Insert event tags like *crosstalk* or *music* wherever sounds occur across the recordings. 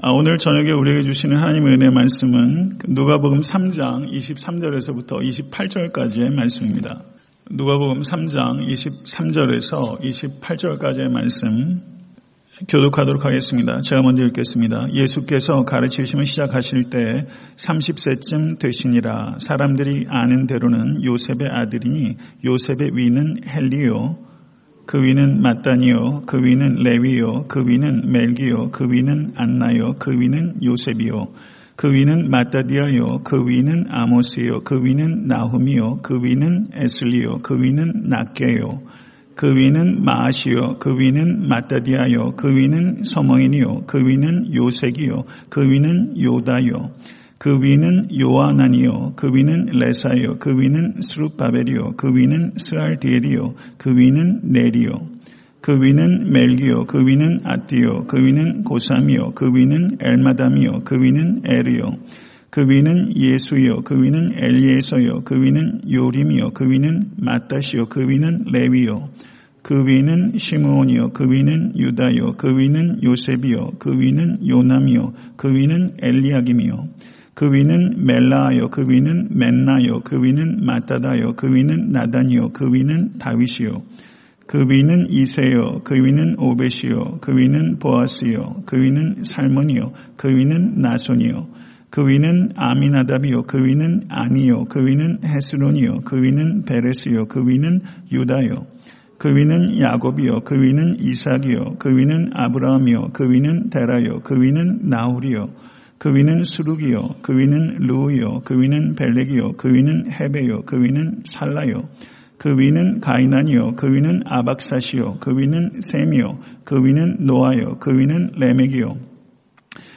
아, 오늘 저녁에 우리에게 주시는 하나님의 은혜 말씀은 누가복음 3장 23절에서부터 28절까지의 말씀입니다. 누가복음 3장 23절에서 28절까지의 말씀 교독하도록 하겠습니다. 제가 먼저 읽겠습니다. 예수께서 가르치심을 시작하실 때 30세쯤 되시니라 사람들이 아는 대로는 요셉의 아들이니 요셉의 위는 헬리요 그 위는 마따니요, 그 위는 레위요, 그 위는 멜기요, 그 위는 안나요, 그 위는 요셉이요, 그 위는 마따디아요, 그 위는 아모스요, 그 위는 나훔이요, 그 위는 에슬리요, 그 위는 낫게요, 그 위는 마아시요, 그 위는 마따디아요, 그 위는 서머인이요, 그 위는 요색이요, 그 위는 요다요, 그 위는 요아나니요, 그 위는 레사요, 그 위는 스룹바벨이요, 그 위는 스알디엘이요, 그 위는 네리요, 그 위는 멜기요, 그 위는 아띠요, 그 위는 고삼이요, 그 위는 엘마담이요, 그 위는 에리요, 그 위는 예수요, 그 위는 엘리에서요, 그 위는 요림이요, 그 위는 마따시요, 그 위는 레위요, 그 위는 시므온이요, 그 위는 유다요, 그 위는 요셉이요, 그 위는 요남이요, 그 위는 엘리야김이요, 그 위는 멜라요, 그 위는 맨나요, 그 위는 마따다요, 그 위는 나단이요, 그 위는 다윗이요, 그 위는 이세요, 그 위는 오벳이요, 그 위는 보아스요, 그 위는 살몬이요, 그 위는 나손이요, 그 위는 아미나답이요, 그 위는 아니요, 그 위는 헤스론이요, 그 위는 베레스요, 그 위는 유다요, 그 위는 야곱이요, 그 위는 이삭이요, 그 위는 아브라함이요, 그 위는 데라요, 그 위는 나홀이요, 그 위는 수룩이요, 그 위는 루이요, 그 위는 벨렉이요, 그 위는 헤베요, 그 위는 살라요, 그 위는 가이난이요, 그 위는 아박사시요, 그 위는 셈이요, 그 위는 노아요, 그 위는 레멕이요,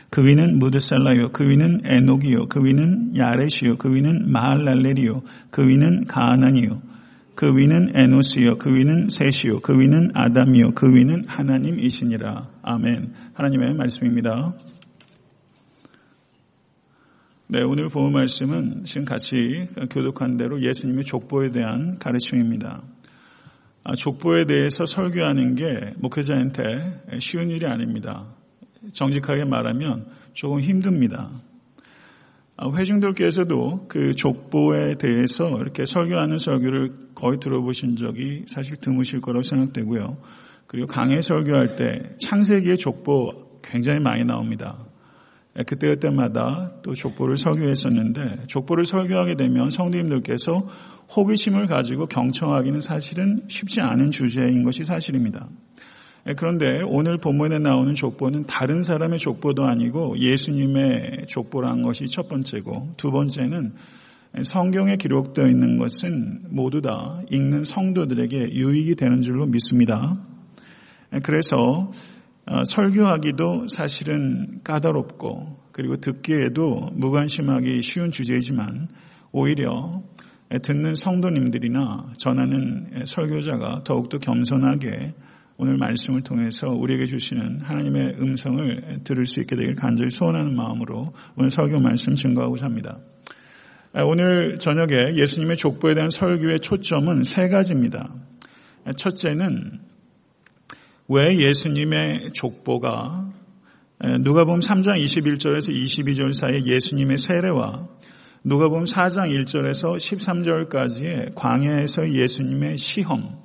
그 위는 무드살라요, 그 위는 에녹이요, 그 위는 야렛이요, 그 위는 마할랄레리요, 그 위는 가하난이요, 그 위는 에노스요, 그 위는 셋이요, 그 위는 아담이요, 그 위는 하나님이시니라. 아멘. 하나님의 말씀입니다. 네, 오늘 본 말씀은 지금 같이 교독한 대로 예수님의 족보에 대한 가르침입니다. 아, 족보에 대해서 설교하는 게 목회자한테 쉬운 일이 아닙니다. 정직하게 말하면 조금 힘듭니다. 아, 회중들께서도 그 족보에 대해서 이렇게 설교하는 설교를 거의 들어보신 적이 사실 드무실 거라고 생각되고요. 그리고 강해 설교할 때 창세기의 족보 굉장히 많이 나옵니다. 예, 그때 그때마다 또 족보를 설교했었는데 족보를 설교하게 되면 성도님들께서 호기심을 가지고 경청하기는 사실은 쉽지 않은 주제인 것이 사실입니다. 예, 그런데 오늘 본문에 나오는 족보는 다른 사람의 족보도 아니고 예수님의 족보란 것이 첫 번째고 두 번째는 성경에 기록되어 있는 것은 모두 다 읽는 성도들에게 유익이 되는 줄로 믿습니다. 예, 그래서 어, 설교하기도 사실은 까다롭고 그리고 듣기에도 무관심하기 쉬운 주제이지만 오히려 듣는 성도님들이나 전하는 설교자가 더욱더 겸손하게 오늘 말씀을 통해서 우리에게 주시는 하나님의 음성을 들을 수 있게 되길 간절히 소원하는 마음으로 오늘 설교 말씀 증거하고자 합니다. 오늘 저녁에 예수님의 족보에 대한 설교의 초점은 세 가지입니다. 첫째는 왜 예수님의 족보가 누가복음 3장 21절에서 22절 사이에 예수님의 세례와 누가복음 4장 1절에서 13절까지의 광야에서 예수님의 시험,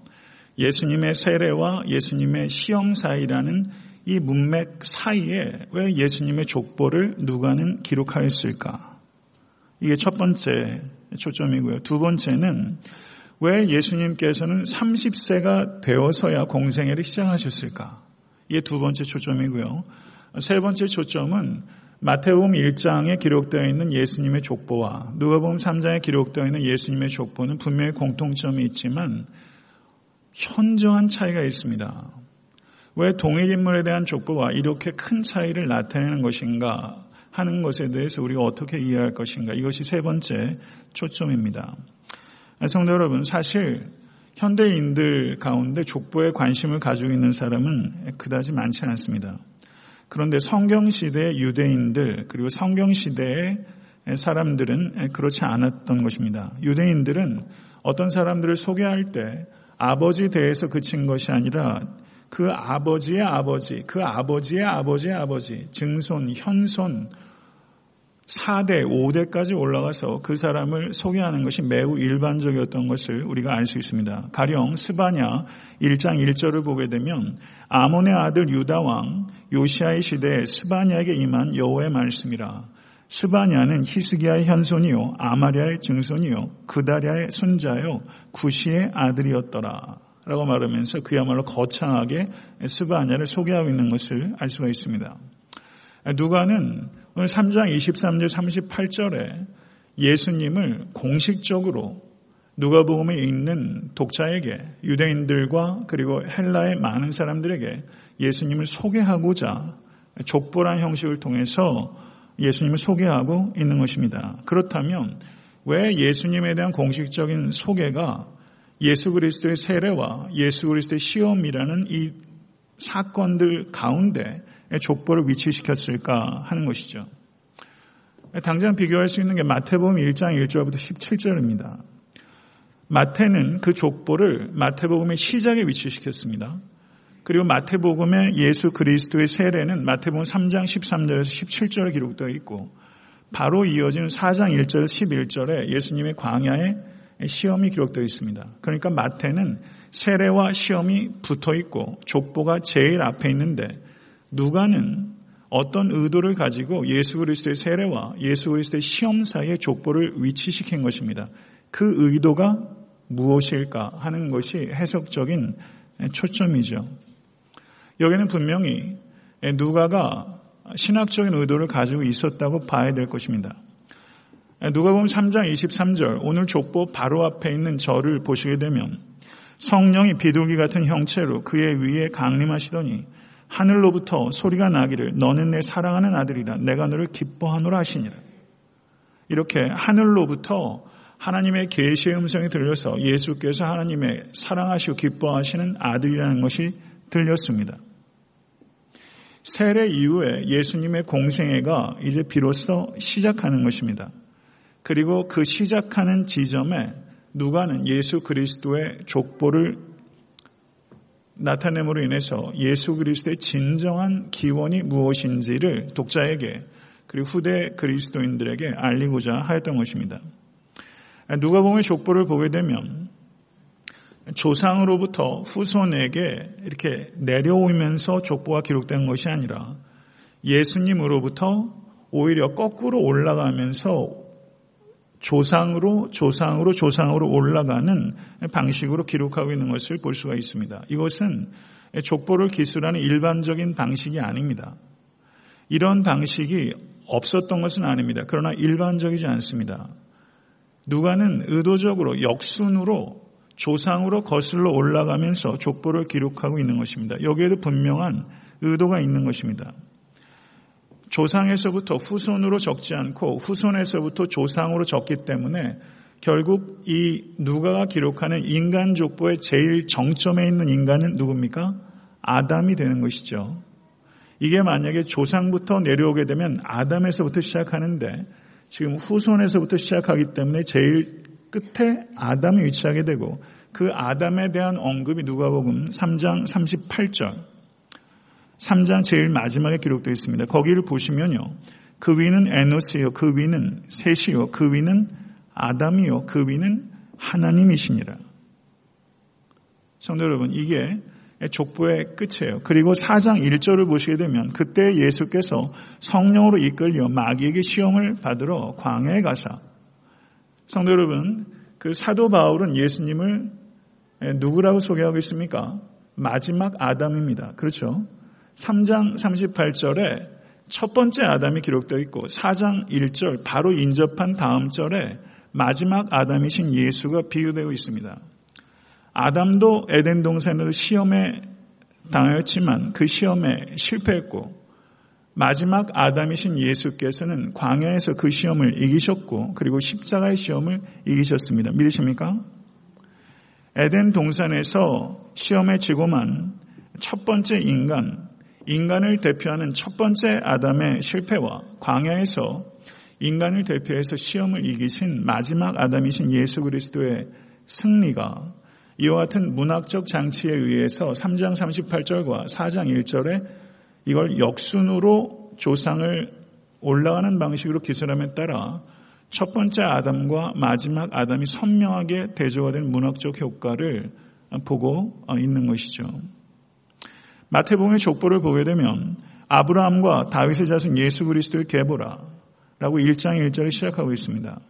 예수님의 세례와 예수님의 시험 사이라는 이 문맥 사이에 왜 예수님의 족보를 누가는 기록하였을까? 이게 첫 번째 초점이고요. 두 번째는 왜 예수님께서는 30세가 되어서야 공생애를 시작하셨을까? 이게 두 번째 초점이고요. 세 번째 초점은 마태복음 1장에 기록되어 있는 예수님의 족보와 누가복음 3장에 기록되어 있는 예수님의 족보는 분명히 공통점이 있지만 현저한 차이가 있습니다. 왜 동일 인물에 대한 족보와 이렇게 큰 차이를 나타내는 것인가 하는 것에 대해서 우리가 어떻게 이해할 것인가 이것이 세 번째 초점입니다. 성도 여러분, 사실 현대인들 가운데 족보에 관심을 가지고 있는 사람은 그다지 많지 않습니다. 그런데 성경 시대의 유대인들, 그리고 성경 시대의 사람들은 그렇지 않았던 것입니다. 유대인들은 어떤 사람들을 소개할 때 아버지 대해서 그친 것이 아니라 그 아버지의 아버지, 그 아버지의 아버지의 아버지, 증손, 현손, 4대, 5대까지 올라가서 그 사람을 소개하는 것이 매우 일반적이었던 것을 우리가 알 수 있습니다. 가령 스바냐 1장 1절을 보게 되면 아몬의 아들 유다왕 요시아의 시대에 스바냐에게 임한 여호와의 말씀이라. 스바냐는 히스기야의 현손이요 아마리아의 증손이요 그다리아의 손자요 구시의 아들이었더라. 라고 말하면서 그야말로 거창하게 스바냐를 소개하고 있는 것을 알 수가 있습니다. 누가는 오늘 3장 23절 38절에 예수님을 공식적으로 누가복음에 있는 독자에게 유대인들과 그리고 헬라의 많은 사람들에게 예수님을 소개하고자 족보란 형식을 통해서 예수님을 소개하고 있는 것입니다. 그렇다면 왜 예수님에 대한 공식적인 소개가 예수 그리스도의 세례와 예수 그리스도의 시험이라는 이 사건들 가운데 족보를 위치시켰을까 하는 것이죠. 당장 비교할 수 있는 게 마태복음 1장 1절부터 17절입니다. 마태는 그 족보를 마태복음의 시작에 위치시켰습니다. 그리고 마태복음의 예수 그리스도의 세례는 마태복음 3장 13절에서 17절에 기록되어 있고 바로 이어지는 4장 1절에서 11절에 예수님의 광야의 시험이 기록되어 있습니다. 그러니까 마태는 세례와 시험이 붙어 있고 족보가 제일 앞에 있는데 누가는 어떤 의도를 가지고 예수 그리스도의 세례와 예수 그리스도의 시험 사이에 족보를 위치시킨 것입니다. 그 의도가 무엇일까 하는 것이 해석적인 초점이죠. 여기는 분명히 누가가 신학적인 의도를 가지고 있었다고 봐야 될 것입니다. 누가 보면 3장 23절 오늘 족보 바로 앞에 있는 절을 보시게 되면 성령이 비둘기 같은 형체로 그의 위에 강림하시더니 하늘로부터 소리가 나기를 너는 내 사랑하는 아들이라 내가 너를 기뻐하노라 하시니라. 이렇게 하늘로부터 하나님의 계시의 음성이 들려서 예수께서 하나님의 사랑하시고 기뻐하시는 아들이라는 것이 들렸습니다. 세례 이후에 예수님의 공생애가 이제 비로소 시작하는 것입니다. 그리고 그 시작하는 지점에 누가는 예수 그리스도의 족보를 나타냄으로 인해서 예수 그리스도의 진정한 기원이 무엇인지를 독자에게 그리고 후대 그리스도인들에게 알리고자 하였던 것입니다. 누가 보면 족보를 보게 되면 조상으로부터 후손에게 이렇게 내려오면서 족보가 기록된 것이 아니라 예수님으로부터 오히려 거꾸로 올라가면서 조상으로 조상으로 조상으로 올라가는 방식으로 기록하고 있는 것을 볼 수가 있습니다. 이것은 족보를 기술하는 일반적인 방식이 아닙니다. 이런 방식이 없었던 것은 아닙니다. 그러나 일반적이지 않습니다. 누가는 의도적으로 역순으로 조상으로 거슬러 올라가면서 족보를 기록하고 있는 것입니다. 여기에도 분명한 의도가 있는 것입니다. 조상에서부터 후손으로 적지 않고 후손에서부터 조상으로 적기 때문에 결국 이 누가가 기록하는 인간 족보의 제일 정점에 있는 인간은 누굽니까? 아담이 되는 것이죠. 이게 만약에 조상부터 내려오게 되면 아담에서부터 시작하는데 지금 후손에서부터 시작하기 때문에 제일 끝에 아담이 위치하게 되고 그 아담에 대한 언급이 누가복음 3장 38절 3장 제일 마지막에 기록되어 있습니다. 거기를 보시면요. 그 위는 에노스요. 그 위는 셋이요. 그 위는 아담이요. 그 위는 하나님이시니라. 성도 여러분, 이게 족보의 끝이에요. 그리고 4장 1절을 보시게 되면 그때 예수께서 성령으로 이끌려 마귀에게 시험을 받으러 광야에 가사 성도 여러분, 그 사도 바울은 예수님을 누구라고 소개하고 있습니까? 마지막 아담입니다. 그렇죠? 3장 38절에 첫 번째 아담이 기록되어 있고 4장 1절 바로 인접한 다음 절에 마지막 아담이신 예수가 비유되고 있습니다. 아담도 에덴 동산으로 시험에 당하였지만 그 시험에 실패했고 마지막 아담이신 예수께서는 광야에서 그 시험을 이기셨고 그리고 십자가의 시험을 이기셨습니다. 믿으십니까? 에덴 동산에서 시험에 지고만 첫 번째 인간, 인간을 대표하는 첫 번째 아담의 실패와 광야에서 인간을 대표해서 시험을 이기신 마지막 아담이신 예수 그리스도의 승리가 이와 같은 문학적 장치에 의해서 3장 38절과 4장 1절에 이걸 역순으로 조상을 올라가는 방식으로 기술함에 따라 첫 번째 아담과 마지막 아담이 선명하게 대조가 된 문학적 효과를 보고 있는 것이죠. 마태복음의 족보를 보게 되면 아브라함과 다윗의 자손 예수 그리스도의 계보라라고 1장 1절에 시작하고 있습니다.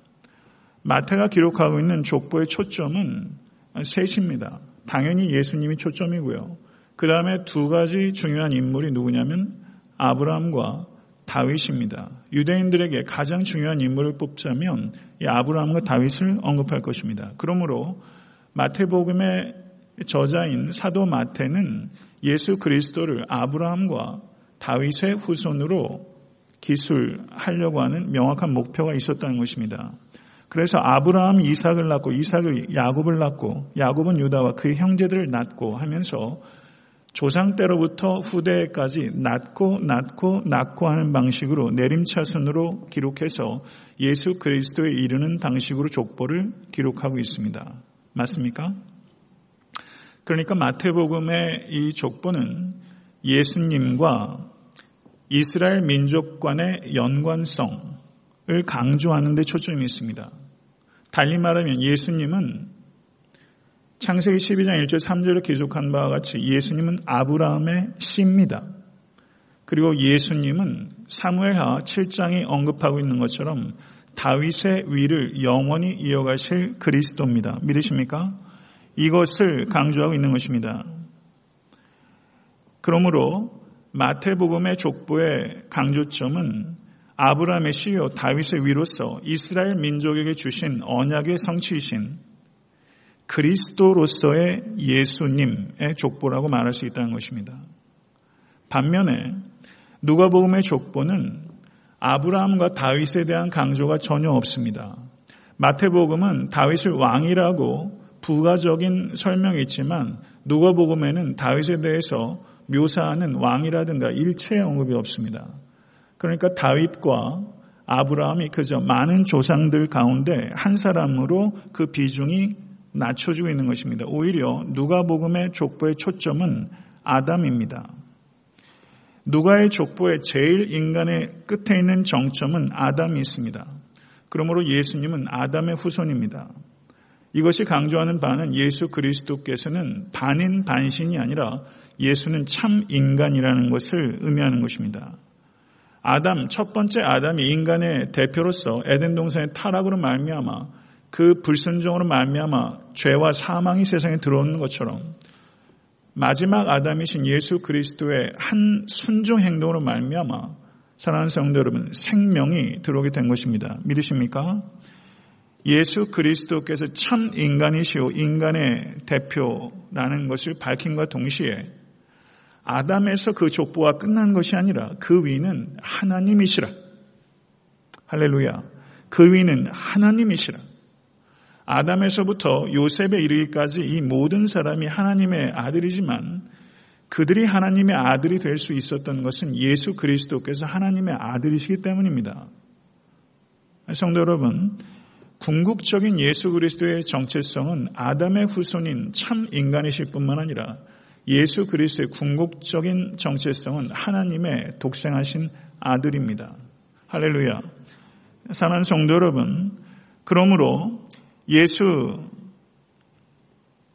마태가 기록하고 있는 족보의 초점은 셋입니다. 당연히 예수님이 초점이고요. 그 다음에 두 가지 중요한 인물이 누구냐면 아브라함과 다윗입니다. 유대인들에게 가장 중요한 인물을 뽑자면 이 아브라함과 다윗을 언급할 것입니다. 그러므로 마태복음의 저자인 사도 마태는 예수 그리스도를 아브라함과 다윗의 후손으로 기술하려고 하는 명확한 목표가 있었다는 것입니다. 그래서 아브라함이 이삭을 낳고 이삭을 야곱을 낳고 야곱은 유다와 그의 형제들을 낳고 하면서 조상 때로부터 후대까지 낳고 낳고 낳고 하는 방식으로 내림차순으로 기록해서 예수 그리스도에 이르는 방식으로 족보를 기록하고 있습니다. 맞습니까? 그러니까 마태복음의 이 족보는 예수님과 이스라엘 민족 간의 연관성을 강조하는 데 초점이 있습니다. 달리 말하면 예수님은 창세기 12장 1절 3절에 기록한 바와 같이 예수님은 아브라함의 씨입니다. 그리고 예수님은 사무엘하 7장이 언급하고 있는 것처럼 다윗의 위를 영원히 이어가실 그리스도입니다. 믿으십니까? 이것을 강조하고 있는 것입니다. 그러므로 마태복음의 족보의 강조점은 아브라함의 시요 다윗의 위로서 이스라엘 민족에게 주신 언약의 성취이신 그리스도로서의 예수님의 족보라고 말할 수 있다는 것입니다. 반면에 누가복음의 족보는 아브라함과 다윗에 대한 강조가 전혀 없습니다. 마태복음은 다윗을 왕이라고 부가적인 설명이 있지만 누가복음에는 다윗에 대해서 묘사하는 왕이라든가 일체의 언급이 없습니다. 그러니까 다윗과 아브라함이 그저 많은 조상들 가운데 한 사람으로 그 비중이 낮춰지고 있는 것입니다. 오히려 누가복음의 족보의 초점은 아담입니다. 누가의 족보의 제일 인간의 끝에 있는 정점은 아담이 있습니다. 그러므로 예수님은 아담의 후손입니다. 이것이 강조하는 바는 예수 그리스도께서는 반인 반신이 아니라 예수는 참 인간이라는 것을 의미하는 것입니다. 아담 첫 번째 아담이 인간의 대표로서 에덴 동산의 타락으로 말미암아 그 불순종으로 말미암아 죄와 사망이 세상에 들어오는 것처럼 마지막 아담이신 예수 그리스도의 한 순종 행동으로 말미암아 사랑하는 성도 여러분 생명이 들어오게 된 것입니다. 믿으십니까? 예수 그리스도께서 참 인간이시오 인간의 대표라는 것을 밝힌과 동시에 아담에서 그 족보가 끝난 것이 아니라 그 위는 하나님이시라. 할렐루야. 그 위는 하나님이시라. 아담에서부터 요셉에 이르기까지 이 모든 사람이 하나님의 아들이지만 그들이 하나님의 아들이 될 수 있었던 것은 예수 그리스도께서 하나님의 아들이시기 때문입니다. 성도 여러분, 궁극적인 예수 그리스도의 정체성은 아담의 후손인 참 인간이실 뿐만 아니라 예수 그리스도의 궁극적인 정체성은 하나님의 독생하신 아들입니다. 할렐루야. 사랑하는 성도 여러분, 그러므로 예수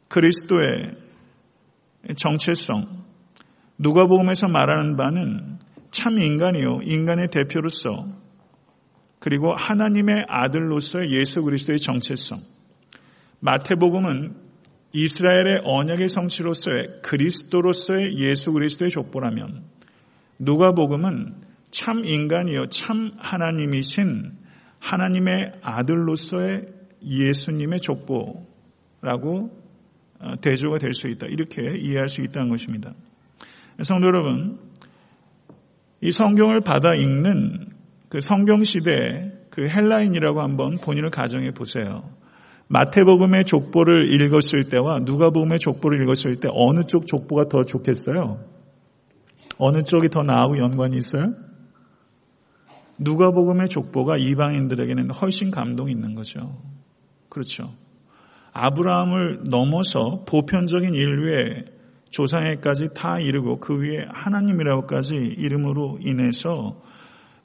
그리스도의 정체성, 누가복음에서 말하는 바는 참 인간이요, 인간의 대표로서 그리고 하나님의 아들로서의 예수 그리스도의 정체성. 마태복음은 이스라엘의 언약의 성취로서의 그리스도로서의 예수 그리스도의 족보라면 누가복음은 참 인간이요 참 하나님이신 하나님의 아들로서의 예수님의 족보라고 어, 대조가 될 수 있다. 이렇게 이해할 수 있다는 것입니다. 성도 여러분, 이 성경을 받아 읽는 그 성경 시대의 그 헬라인이라고 한번 본인을 가정해 보세요. 마태복음의 족보를 읽었을 때와 누가복음의 족보를 읽었을 때 어느 쪽 족보가 더 좋겠어요? 어느 쪽이 더 나하고 연관이 있어요? 누가복음의 족보가 이방인들에게는 훨씬 감동이 있는 거죠. 그렇죠. 아브라함을 넘어서 보편적인 인류의 조상에까지 다 이르고 그 위에 하나님이라고까지 이름으로 인해서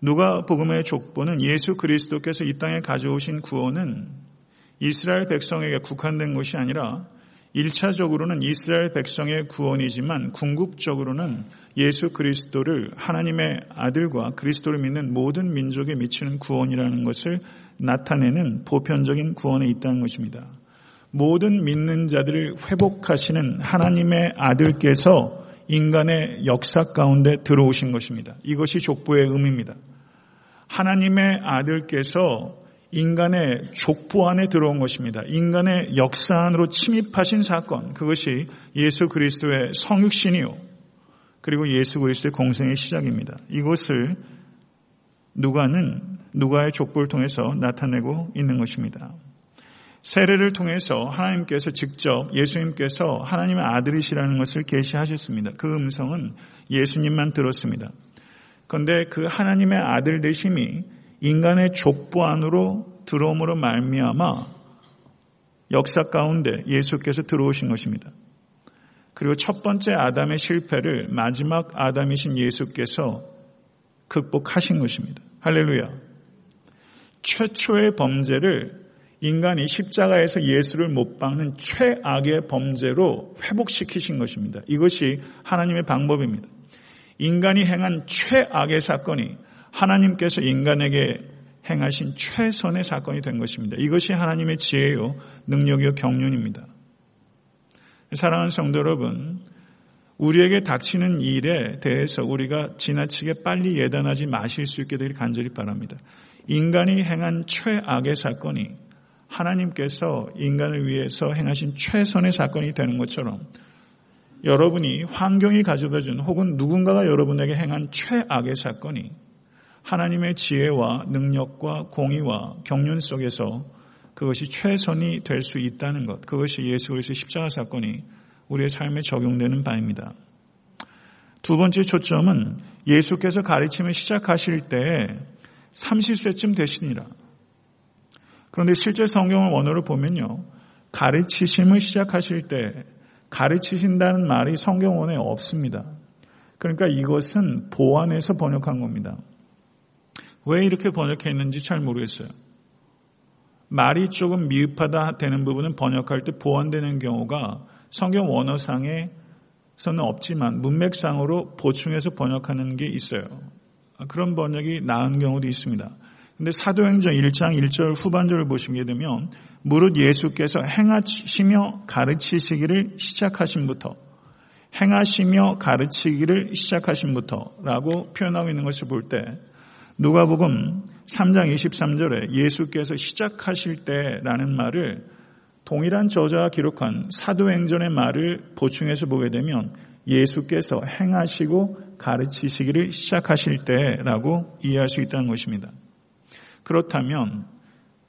누가 복음의 족보는 예수 그리스도께서 이 땅에 가져오신 구원은 이스라엘 백성에게 국한된 것이 아니라 1차적으로는 이스라엘 백성의 구원이지만 궁극적으로는 예수 그리스도를 하나님의 아들과 그리스도를 믿는 모든 민족에 미치는 구원이라는 것을 나타내는 보편적인 구원에 있다는 것입니다. 모든 믿는 자들을 회복하시는 하나님의 아들께서 인간의 역사 가운데 들어오신 것입니다. 이것이 족보의 의미입니다. 하나님의 아들께서 인간의 족보 안에 들어온 것입니다. 인간의 역사 안으로 침입하신 사건, 그것이 예수 그리스도의 성육신이요. 그리고 예수 그리스도의 공생의 시작입니다. 이것을 누가는 누가의 족보를 통해서 나타내고 있는 것입니다. 세례를 통해서 하나님께서 직접 예수님께서 하나님의 아들이시라는 것을 계시하셨습니다. 그 음성은 예수님만 들었습니다. 그런데 그 하나님의 아들 되심이 인간의 족보 안으로 들어옴으로 말미암아 역사 가운데 예수께서 들어오신 것입니다. 그리고 첫 번째 아담의 실패를 마지막 아담이신 예수께서 극복하신 것입니다. 할렐루야. 최초의 범죄를 인간이 십자가에서 예수를 못 박는 최악의 범죄로 회복시키신 것입니다. 이것이 하나님의 방법입니다. 인간이 행한 최악의 사건이 하나님께서 인간에게 행하신 최선의 사건이 된 것입니다. 이것이 하나님의 지혜요, 능력이요, 경륜입니다. 사랑하는 성도 여러분, 우리에게 닥치는 일에 대해서 우리가 지나치게 빨리 예단하지 마실 수 있게 되길 간절히 바랍니다. 인간이 행한 최악의 사건이 하나님께서 인간을 위해서 행하신 최선의 사건이 되는 것처럼 여러분이 환경이 가져다 준 혹은 누군가가 여러분에게 행한 최악의 사건이 하나님의 지혜와 능력과 공의와 경륜 속에서 그것이 최선이 될 수 있다는 것. 그것이 예수 그리스도 십자가 사건이 우리의 삶에 적용되는 바입니다. 두 번째 초점은 예수께서 가르침을 시작하실 때 30세쯤 되시니라. 그런데 실제 성경을 원어로 보면요. 가르치심을 시작하실 때 가르치신다는 말이 성경원에 없습니다. 그러니까 이것은 보완해서 번역한 겁니다. 왜 이렇게 번역했는지 잘 모르겠어요. 말이 조금 미흡하다 되는 부분은 번역할 때 보완되는 경우가 성경 원어상에서는 없지만 문맥상으로 보충해서 번역하는 게 있어요. 그런 번역이 나은 경우도 있습니다. 근데 사도행전 1장 1절 후반절을 보시게 되면 무릇 예수께서 행하시며 가르치시기를 시작하신부터 행하시며 가르치기를 시작하신부터라고 표현하고 있는 것을 볼 때 누가복음 3장 23절에 예수께서 시작하실 때라는 말을 동일한 저자가 기록한 사도행전의 말을 보충해서 보게 되면 예수께서 행하시고 가르치시기를 시작하실 때라고 이해할 수 있다는 것입니다. 그렇다면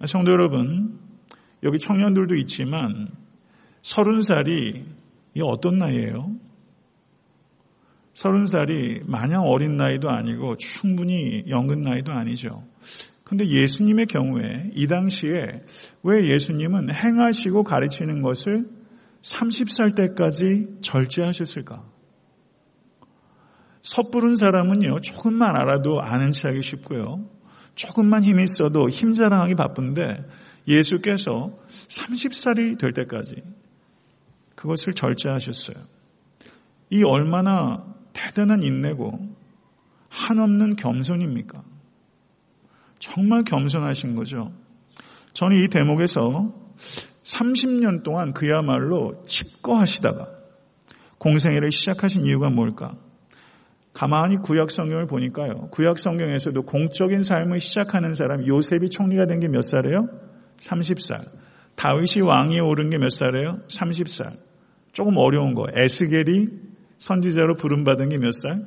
성도 여러분 여기 청년들도 있지만 서른 살이 어떤 나이예요? 서른 살이 마냥 어린 나이도 아니고 충분히 연근 나이도 아니죠. 근데 예수님의 경우에 이 당시에 왜 예수님은 행하시고 가르치는 것을 30살 때까지 절제하셨을까? 섣부른 사람은요, 조금만 알아도 아는 체 하기 쉽고요. 조금만 힘이 있어도 힘 자랑하기 바쁜데 예수께서 30살이 될 때까지 그것을 절제하셨어요. 이 얼마나 대단한 인내고 한없는 겸손입니까? 정말 겸손하신 거죠. 저는 이 대목에서 30년 동안 그야말로 칩거하시다가 공생애를 시작하신 이유가 뭘까? 가만히 구약 성경을 보니까요. 구약 성경에서도 공적인 삶을 시작하는 사람 요셉이 총리가 된 게 몇 살이에요? 30살. 다윗이 왕위에 오른 게 몇 살이에요? 30살. 조금 어려운 거. 에스겔이 선지자로 부름받은 게 몇 살?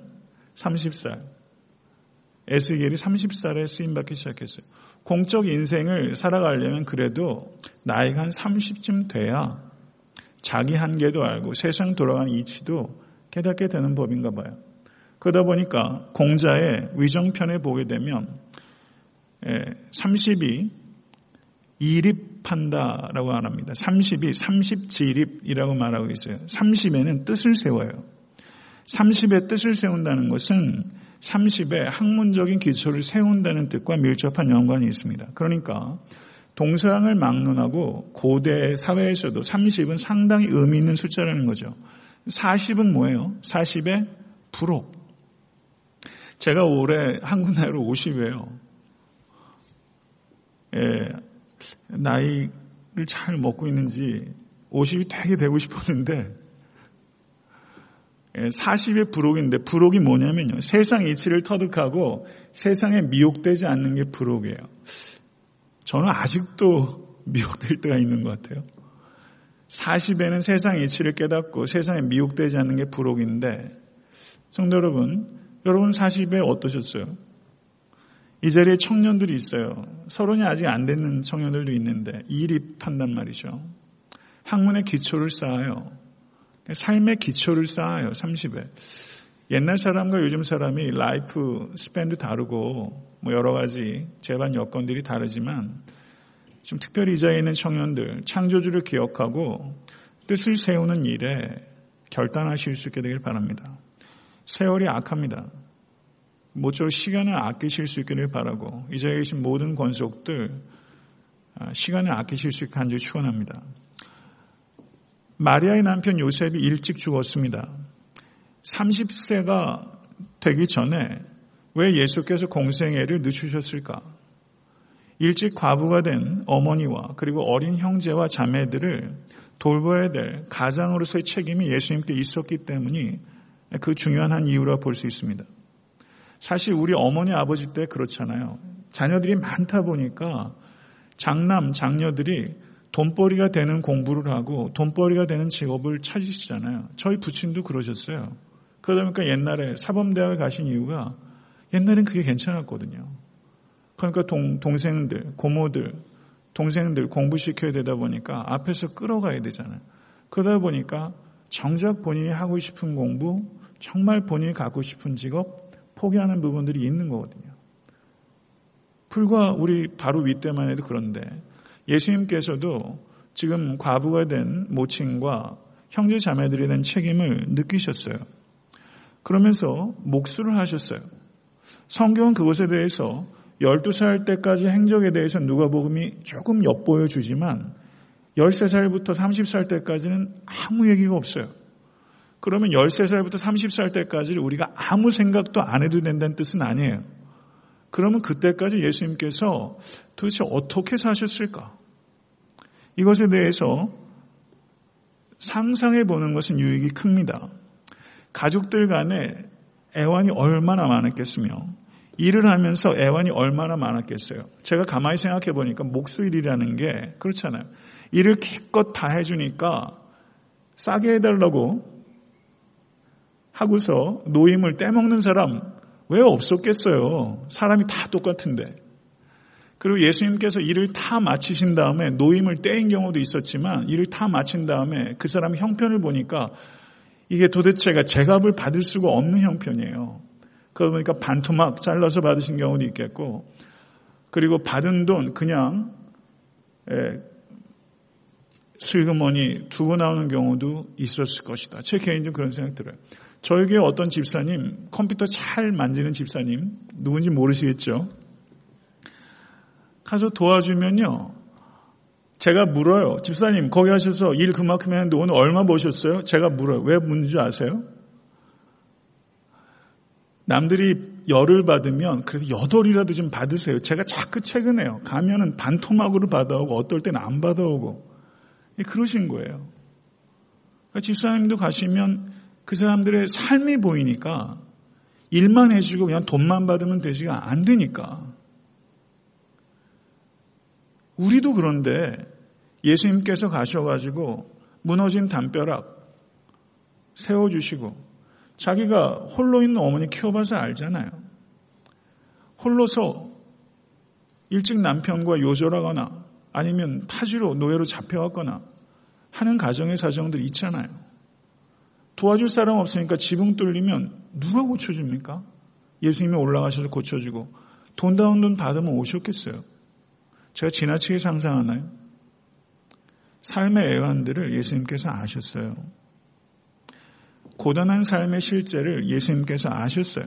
30살. 에스겔이 30살에 쓰임받기 시작했어요. 공적 인생을 살아가려면 그래도 나이가 한 30쯤 돼야 자기 한계도 알고 세상 돌아가는 이치도 깨닫게 되는 법인가 봐요. 그러다 보니까 공자의 위정편에 보게 되면 30이 이립한다라고 말합니다. 30이 30지립이라고 말하고 있어요. 30에는 뜻을 세워요. 30의 뜻을 세운다는 것은 30의 학문적인 기초를 세운다는 뜻과 밀접한 연관이 있습니다. 그러니까 동서양을 막론하고 고대 사회에서도 30은 상당히 의미 있는 숫자라는 거죠. 40은 뭐예요? 40의 부록. 제가 올해 한국 나이로 50이에요. 예, 나이를 잘 먹고 있는지 50이 되게 되고 싶었는데 40의 예, 부록인데 부록이 뭐냐면요. 세상 이치를 터득하고 세상에 미혹되지 않는 게 부록이에요. 저는 아직도 *laughs* 미혹될 때가 있는 것 같아요. 40에는 세상 이치를 깨닫고 세상에 미혹되지 않는 게 부록인데 성도 여러분, 여러분 40에 어떠셨어요? 이 자리에 청년들이 있어요. 서론이 아직 안 됐는 청년들도 있는데 이립한단 말이죠. 학문의 기초를 쌓아요. 삶의 기초를 쌓아요. 30에. 옛날 사람과 요즘 사람이 life span도 다르고 뭐 여러 가지 제반 여건들이 다르지만 좀 특별히 이 자리에 있는 청년들 창조주를 기억하고 뜻을 세우는 일에 결단하실 수 있게 되길 바랍니다. 세월이 악합니다. 모쪼록 시간을 아끼실 수 있기를 바라고 이 자리에 계신 모든 권속들 아, 시간을 아끼실 수 있게 간절히 축원합니다. 마리아의 남편 요셉이 일찍 죽었습니다. 30세가 되기 전에 왜 예수께서 공생애를 늦추셨을까? 일찍 과부가 된 어머니와 그리고 어린 형제와 자매들을 돌봐야 될 가장으로서의 책임이 예수님께 있었기 때문이 그 중요한 한 이유라 볼 수 있습니다. 사실 우리 어머니 아버지 때 그렇잖아요. 자녀들이 많다 보니까 장남, 장녀들이 돈벌이가 되는 공부를 하고 돈벌이가 되는 직업을 찾으시잖아요. 저희 부친도 그러셨어요. 그러다 보니까 옛날에 사범대학을 가신 이유가 옛날엔 그게 괜찮았거든요. 그러니까 동, 동생들, 고모들, 동생들 공부시켜야 되다 보니까 앞에서 끌어가야 되잖아요. 그러다 보니까 정작 본인이 하고 싶은 공부, 정말 본인이 갖고 싶은 직업, 포기하는 부분들이 있는 거거든요. 불과 우리 바로 윗대만 해도 그런데 예수님께서도 지금 과부가 된 모친과 형제 자매들에 대한 책임을 느끼셨어요. 그러면서 목수를 하셨어요. 성경은 그것에 대해서 12살 때까지 행적에 대해서 누가복음이 조금 엿보여 주지만 13살부터 30살 때까지는 아무 얘기가 없어요. 그러면 13살부터 30살 때까지 우리가 아무 생각도 안 해도 된다는 뜻은 아니에요. 그러면 그때까지 예수님께서 도대체 어떻게 사셨을까? 이것에 대해서 상상해 보는 것은 유익이 큽니다. 가족들 간에 애환이 얼마나 많았겠으며 일을 하면서 애환이 얼마나 많았겠어요. 제가 가만히 생각해 보니까 목수일이라는 게 그렇잖아요. 일을 기껏 다 해주니까 싸게 해달라고 하고서 노임을 떼먹는 사람 왜 없었겠어요? 사람이 다 똑같은데. 그리고 예수님께서 일을 다 마치신 다음에 노임을 떼인 경우도 있었지만 일을 다 마친 다음에 그 사람 형편을 보니까 이게 도대체가 제값을 받을 수가 없는 형편이에요. 그러다 보니까 반토막 잘라서 받으신 경우도 있겠고 그리고 받은 돈 그냥 수익어머니 두고 나오는 경우도 있었을 것이다. 제 개인적으로 그런 생각 들어요. 저희 교회 어떤 집사님, 컴퓨터 잘 만지는 집사님, 누군지 모르시겠죠? 가서 도와주면요. 제가 물어요. 집사님, 거기 하셔서 일 그만큼 했는데 오늘 얼마 버셨어요? 제가 물어요. 왜 묻는 줄 아세요? 남들이 열을 받으면 그래서 여덟이라도 좀 받으세요. 제가 자꾸 최근에요. 가면은 반토막으로 받아오고 어떨 때는 안 받아오고 그러신 거예요. 그러니까 집사님도 가시면 그 사람들의 삶이 보이니까 일만 해주고 그냥 돈만 받으면 되지가 안 되니까. 우리도 그런데 예수님께서 가셔가지고 무너진 담벼락 세워주시고 자기가 홀로 있는 어머니 키워봐서 알잖아요. 홀로서 일찍 남편과 요절하거나 아니면 타지로 노예로 잡혀왔거나 하는 가정의 사정들이 있잖아요. 도와줄 사람 없으니까 지붕 뚫리면 누가 고쳐줍니까? 예수님이 올라가셔서 고쳐주고 돈 다운 돈 받으면 오셨겠어요. 제가 지나치게 상상하나요? 삶의 애환들을 예수님께서 아셨어요. 고단한 삶의 실제를 예수님께서 아셨어요.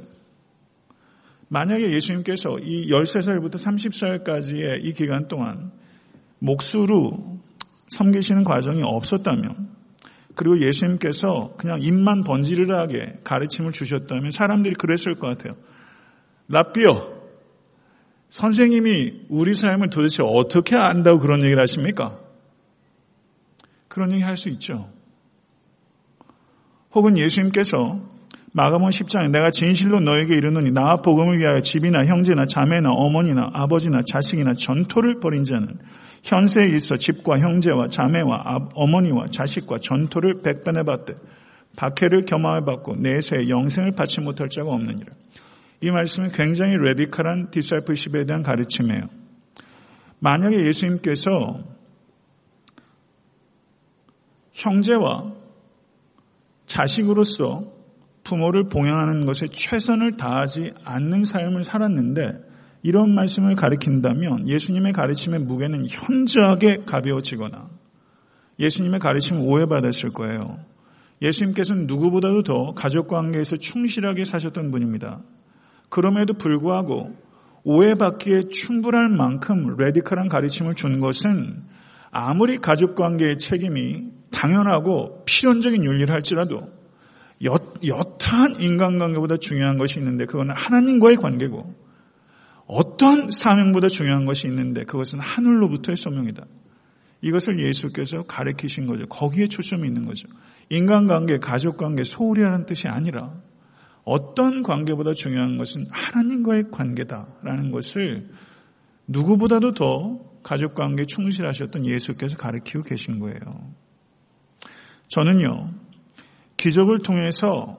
만약에 예수님께서 이 13살부터 30살까지의 이 기간 동안 목수로 섬기시는 과정이 없었다면 그리고 예수님께서 그냥 입만 번지르르하게 가르침을 주셨다면 사람들이 그랬을 것 같아요. 라비어, 선생님이 우리 삶을 도대체 어떻게 안다고 그런 얘기를 하십니까? 그런 얘기 할 수 있죠. 혹은 예수님께서 마가복음 10장에 내가 진실로 너에게 이르노니 나와 복음을 위하여 집이나 형제나 자매나 어머니나 아버지나 자식이나 전토를 버린 자는 현세에 있어 집과 형제와 자매와 어머니와 자식과 전토를 백배나 받되 박해를 겸하여 받고 내세에 영생을 받지 못할 자가 없느니라. 이 말씀은 굉장히 radical한 discipleship에 대한 가르침이에요. 만약에 예수님께서 형제와 자식으로서 부모를 봉양하는 것에 최선을 다하지 않는 삶을 살았는데 이런 말씀을 가리킨다면 예수님의 가르침의 무게는 현저하게 가벼워지거나 예수님의 가르침을 오해받았을 거예요. 예수님께서는 누구보다도 더 가족 관계에서 충실하게 사셨던 분입니다. 그럼에도 불구하고 오해받기에 충분할 만큼 레디컬한 가르침을 준 것은 아무리 가족 관계의 책임이 당연하고 필연적인 윤리를 할지라도 여, 여타한 인간관계보다 중요한 것이 있는데 그거는 하나님과의 관계고 어떤 사명보다 중요한 것이 있는데 그것은 하늘로부터의 소명이다. 이것을 예수께서 가르치신 거죠. 거기에 초점이 있는 거죠. 인간관계, 가족관계, 소홀이라는 뜻이 아니라 어떤 관계보다 중요한 것은 하나님과의 관계다라는 것을 누구보다도 더 가족관계에 충실하셨던 예수께서 가르치고 계신 거예요. 저는요, 기적을 통해서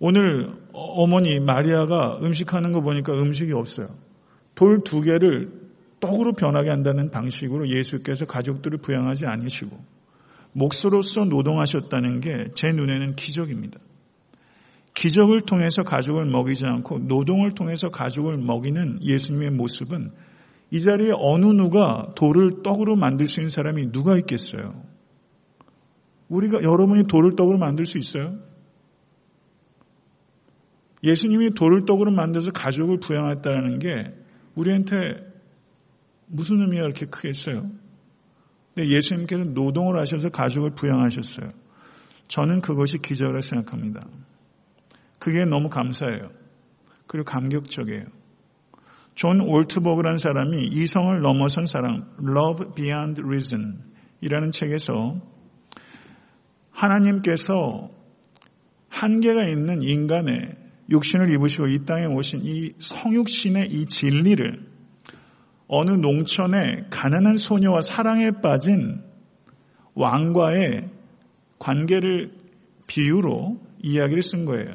오늘 어머니 마리아가 음식하는 거 보니까 음식이 없어요. 돌 두 개를 떡으로 변하게 한다는 방식으로 예수께서 가족들을 부양하지 않으시고 목소로서 노동하셨다는 게 제 눈에는 기적입니다. 기적을 통해서 가족을 먹이지 않고 노동을 통해서 가족을 먹이는 예수님의 모습은 이 자리에 어느 누가 돌을 떡으로 만들 수 있는 사람이 누가 있겠어요? 우리가 여러분이 돌을 떡으로 만들 수 있어요? 예수님이 돌을 떡으로 만들어서 가족을 부양했다는 게 우리한테 무슨 의미가 이렇게 크겠어요? 근데 예수님께서 노동을 하셔서 가족을 부양하셨어요. 저는 그것이 기적이라고 생각합니다. 그게 너무 감사해요. 그리고 감격적이에요. 존 오트버그라는 사람이 이성을 넘어선 사랑, Love Beyond Reason 이라는 책에서 하나님께서 한계가 있는 인간의 육신을 입으시고 이 땅에 오신 이 성육신의 이 진리를 어느 농촌의 가난한 소녀와 사랑에 빠진 왕과의 관계를 비유로 이야기를 쓴 거예요.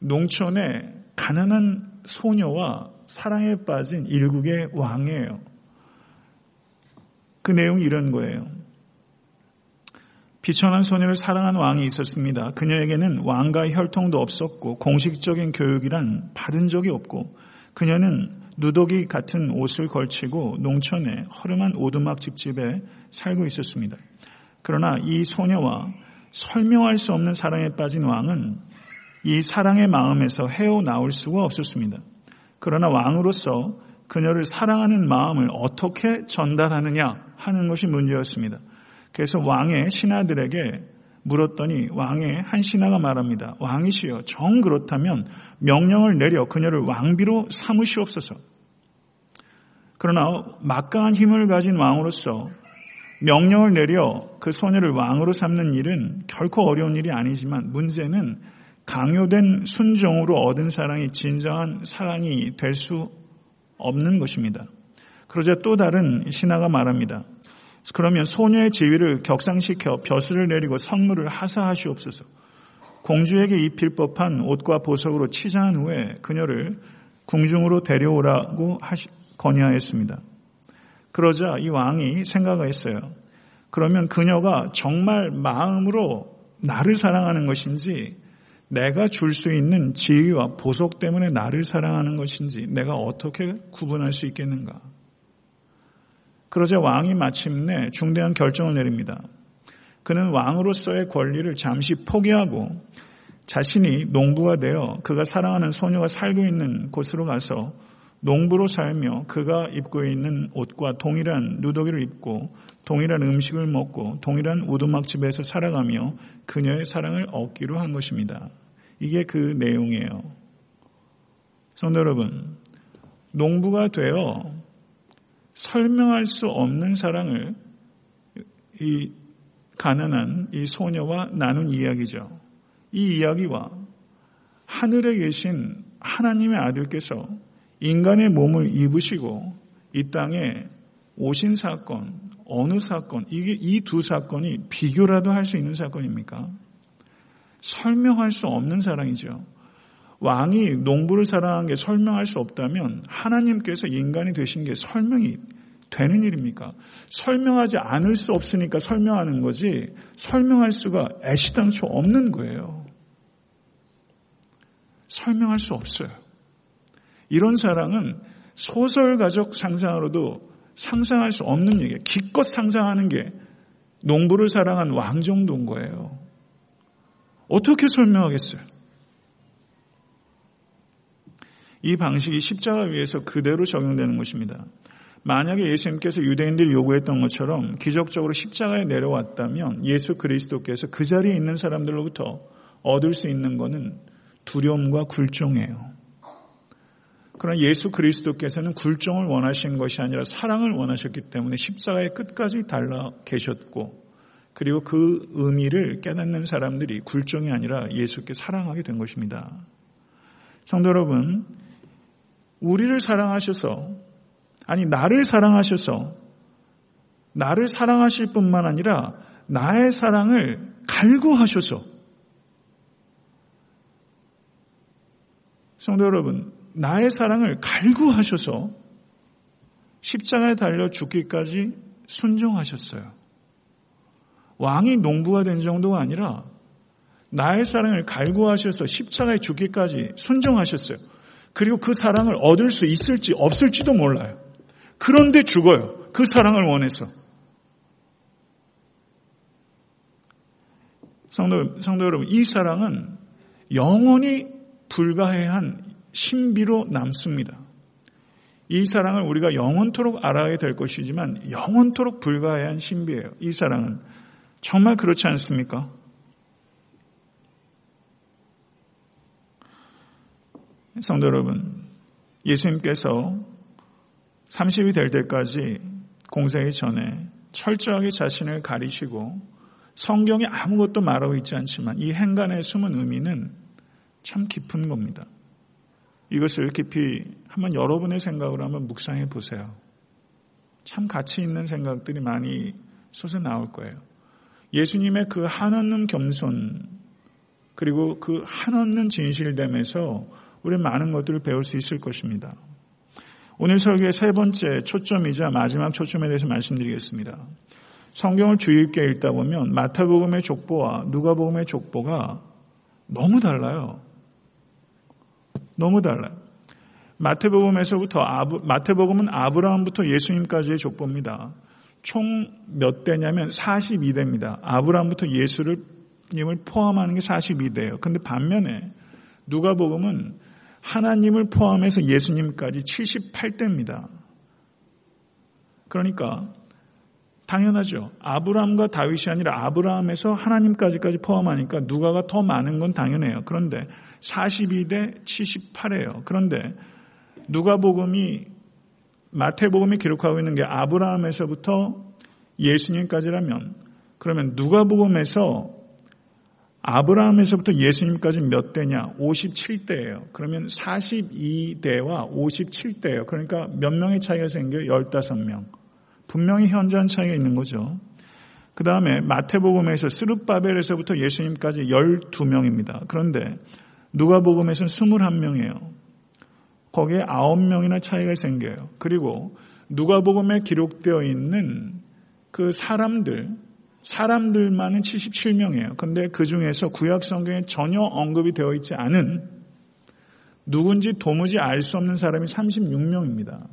농촌의 가난한 소녀와 사랑에 빠진 일국의 왕이에요. 그 내용이 이런 거예요. 비천한 소녀를 사랑한 왕이 있었습니다. 그녀에게는 왕과의 혈통도 없었고 공식적인 교육이란 받은 적이 없고 그녀는 누더기 같은 옷을 걸치고 농촌의 허름한 오두막 집집에 살고 있었습니다. 그러나 이 소녀와 설명할 수 없는 사랑에 빠진 왕은 이 사랑의 마음에서 헤어나올 수가 없었습니다. 그러나 왕으로서 그녀를 사랑하는 마음을 어떻게 전달하느냐 하는 것이 문제였습니다. 그래서 왕의 신하들에게 물었더니 왕의 한 신하가 말합니다. 왕이시여, 정 그렇다면 명령을 내려 그녀를 왕비로 삼으시옵소서. 그러나 막강한 힘을 가진 왕으로서 명령을 내려 그 소녀를 왕으로 삼는 일은 결코 어려운 일이 아니지만 문제는 강요된 순종으로 얻은 사랑이 진정한 사랑이 될 수 없는 것입니다. 그러자 또 다른 신하가 말합니다. 그러면 소녀의 지위를 격상시켜 벼슬을 내리고 선물을 하사하시옵소서. 공주에게 입힐 법한 옷과 보석으로 치장한 후에 그녀를 궁중으로 데려오라고 하시, 건의하였습니다. 그러자 이 왕이 생각했어요. 그러면 그녀가 정말 마음으로 나를 사랑하는 것인지 내가 줄 수 있는 지위와 보석 때문에 나를 사랑하는 것인지 내가 어떻게 구분할 수 있겠는가? 그러자 왕이 마침내 중대한 결정을 내립니다. 그는 왕으로서의 권리를 잠시 포기하고 자신이 농부가 되어 그가 사랑하는 소녀가 살고 있는 곳으로 가서 농부로 살며 그가 입고 있는 옷과 동일한 누더기를 입고 동일한 음식을 먹고 동일한 오두막집에서 살아가며 그녀의 사랑을 얻기로 한 것입니다. 이게 그 내용이에요. 성도 여러분, 농부가 되어 설명할 수 없는 사랑을 이 가난한 이 소녀와 나눈 이야기죠. 이 이야기와 하늘에 계신 하나님의 아들께서 인간의 몸을 입으시고 이 땅에 오신 사건, 어느 사건, 이게 이 두 사건이 비교라도 할 수 있는 사건입니까? 설명할 수 없는 사랑이죠. 왕이 농부를 사랑한 게 설명할 수 없다면 하나님께서 인간이 되신 게 설명이 되는 일입니까? 설명하지 않을 수 없으니까 설명하는 거지 설명할 수가 애시당초 없는 거예요. 설명할 수 없어요. 이런 사랑은 소설가적 상상으로도 상상할 수 없는 얘기예요. 기껏 상상하는 게 농부를 사랑한 왕 정도인 거예요. 어떻게 설명하겠어요? 이 방식이 십자가 위에서 그대로 적용되는 것입니다. 만약에 예수님께서 유대인들이 요구했던 것처럼 기적적으로 십자가에 내려왔다면 예수 그리스도께서 그 자리에 있는 사람들로부터 얻을 수 있는 것은 두려움과 굴종이에요. 그러나 예수 그리스도께서는 굴종을 원하신 것이 아니라 사랑을 원하셨기 때문에 십자가의 끝까지 달라 계셨고 그리고 그 의미를 깨닫는 사람들이 굴종이 아니라 예수께 사랑하게 된 것입니다. 성도 여러분, 우리를 사랑하셔서 아니 나를 사랑하셔서 나를 사랑하실 뿐만 아니라 나의 사랑을 갈구하셔서 성도 여러분, 나의 사랑을 갈구하셔서 십자가에 달려 죽기까지 순종하셨어요. 왕이 농부가 된 정도가 아니라 나의 사랑을 갈구하셔서 십자가에 죽기까지 순종하셨어요. 그리고 그 사랑을 얻을 수 있을지 없을지도 몰라요. 그런데 죽어요. 그 사랑을 원해서. 성도, 성도 여러분, 이 사랑은 영원히 불가해한 신비로 남습니다. 이 사랑을 우리가 영원토록 알아야 될 것이지만 영원토록 불가해한 신비예요. 이 사랑은 정말 그렇지 않습니까? 성도 여러분, 예수님께서 30이 될 때까지 공생이 전에 철저하게 자신을 가리시고 성경에 아무것도 말하고 있지 않지만 이 행간의 숨은 의미는 참 깊은 겁니다. 이것을 깊이 한번 여러분의 생각으로 한번 묵상해 보세요. 참 가치 있는 생각들이 많이 솟아 나올 거예요. 예수님의 그 한없는 겸손 그리고 그 한없는 진실됨에서 우리 많은 것들을 배울 수 있을 것입니다. 오늘 설교의 세 번째 초점이자 마지막 초점에 대해서 말씀드리겠습니다. 성경을 주의 깊게 읽다 보면 마태복음의 족보와 누가복음의 족보가 너무 달라요. 너무 달라요. 마태복음에서부터 아브, 마태복음은 아브라함부터 예수님까지의 족보입니다. 총 몇 대냐면 42대입니다. 아브라함부터 예수를 님을 포함하는 게 42대예요. 근데 반면에 누가복음은 하나님을 포함해서 예수님까지 78대입니다. 그러니까 당연하죠. 아브라함과 다윗이 아니라 아브라함에서 하나님까지까지 포함하니까 누가가 더 많은 건 당연해요. 그런데 42대 78이에요. 그런데 누가복음이 마태복음이 기록하고 있는 게 아브라함에서부터 예수님까지라면 그러면 누가복음에서 아브라함에서부터 예수님까지 몇 대냐? 57대예요. 그러면 42대와 57대예요. 그러니까 몇 명의 차이가 생겨요? 15명. 분명히 현저한 차이가 있는 거죠. 그 다음에 마태복음에서 스룹바벨에서부터 예수님까지 12명입니다. 그런데 누가복음에서는 21명이에요. 거기에 9명이나 차이가 생겨요. 그리고 누가복음에 기록되어 있는 그 사람들, 사람들만은 77명이에요. 근데 그 중에서 구약 성경에 전혀 언급이 되어 있지 않은 누군지 도무지 알 수 없는 사람이 36명입니다.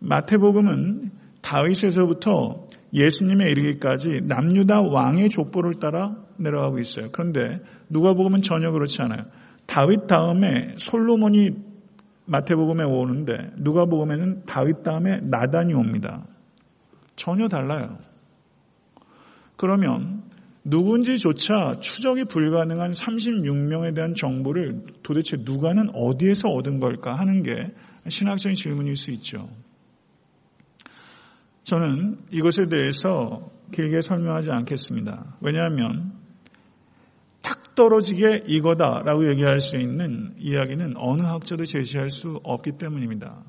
마태복음은 다윗에서부터 예수님에 이르기까지 남유다 왕의 족보를 따라 내려가고 있어요. 그런데 누가복음은 전혀 그렇지 않아요. 다윗 다음에 솔로몬이 마태복음에 오는데 누가복음에는 다윗 다음에 나단이 옵니다. 전혀 달라요. 그러면 누군지조차 추적이 불가능한 36명에 대한 정보를 도대체 누가는 어디에서 얻은 걸까 하는 게 신학적인 질문일 수 있죠. 저는 이것에 대해서 길게 설명하지 않겠습니다. 왜냐하면 탁 떨어지게 이거다라고 얘기할 수 있는 이야기는 어느 학자도 제시할 수 없기 때문입니다.